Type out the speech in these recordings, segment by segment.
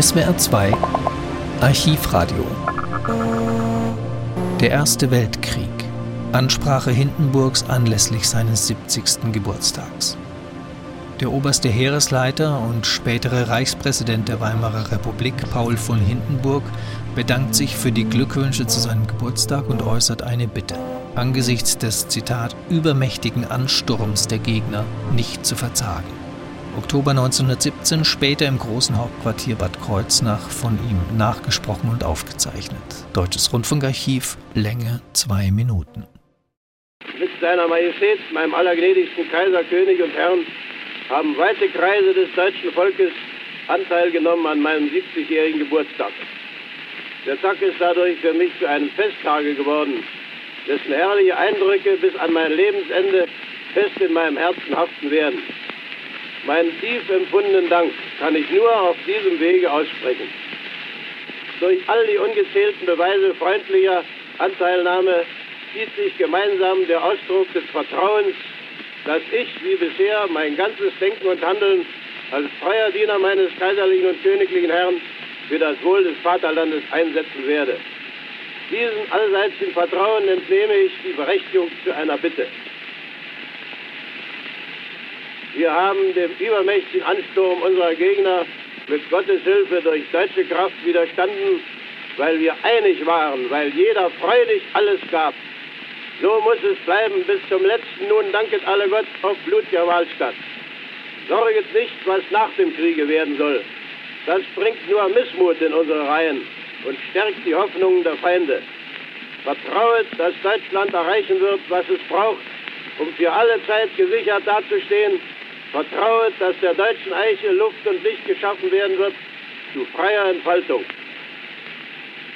SWR 2 Archivradio Der Erste Weltkrieg Ansprache Hindenburgs anlässlich seines 70. Geburtstags. Der oberste Heeresleiter und spätere Reichspräsident der Weimarer Republik, Paul von Hindenburg, bedankt sich für die Glückwünsche zu seinem Geburtstag und äußert eine Bitte, angesichts des Zitat übermächtigen Ansturms der Gegner nicht zu verzagen. Oktober 1917, später im großen Hauptquartier Bad Kreuznach, von ihm nachgesprochen und aufgezeichnet. Deutsches Rundfunkarchiv, Länge zwei Minuten. Mit seiner Majestät, meinem allergnädigsten Kaiser, König und Herrn, haben weite Kreise des deutschen Volkes Anteil genommen an meinem 70-jährigen Geburtstag. Der Tag ist dadurch für mich zu einem Festtage geworden, dessen herrliche Eindrücke bis an mein Lebensende fest in meinem Herzen haften werden. Meinen tief empfundenen Dank kann ich nur auf diesem Wege aussprechen. Durch all die ungezählten Beweise freundlicher Anteilnahme zieht sich gemeinsam der Ausdruck des Vertrauens, dass ich, wie bisher, mein ganzes Denken und Handeln als freier Diener meines kaiserlichen und königlichen Herrn für das Wohl des Vaterlandes einsetzen werde. Diesem allseitigen Vertrauen entnehme ich die Berechtigung zu einer Bitte. Wir haben dem übermächtigen Ansturm unserer Gegner mit Gottes Hilfe durch deutsche Kraft widerstanden, weil wir einig waren, weil jeder freudig alles gab. So muss es bleiben bis zum letzten. Nun danket alle Gott auf blutiger Wahlstatt. Sorget nicht, was nach dem Kriege werden soll. Das bringt nur Missmut in unsere Reihen und stärkt die Hoffnungen der Feinde. Vertrauet, dass Deutschland erreichen wird, was es braucht, um für alle Zeit gesichert dazustehen Vertraue, dass der deutschen Eiche Luft und Licht geschaffen werden wird zu freier Entfaltung.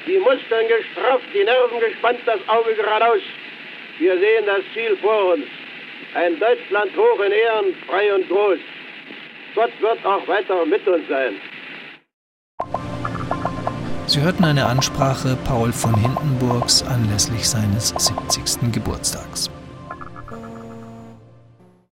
Die Muskeln gestrafft, die Nerven gespannt, das Auge geradeaus. Wir sehen das Ziel vor uns. Ein Deutschland hoch in Ehren, frei und groß. Gott wird auch weiter mit uns sein. Sie hörten eine Ansprache Paul von Hindenburgs anlässlich seines 70. Geburtstags.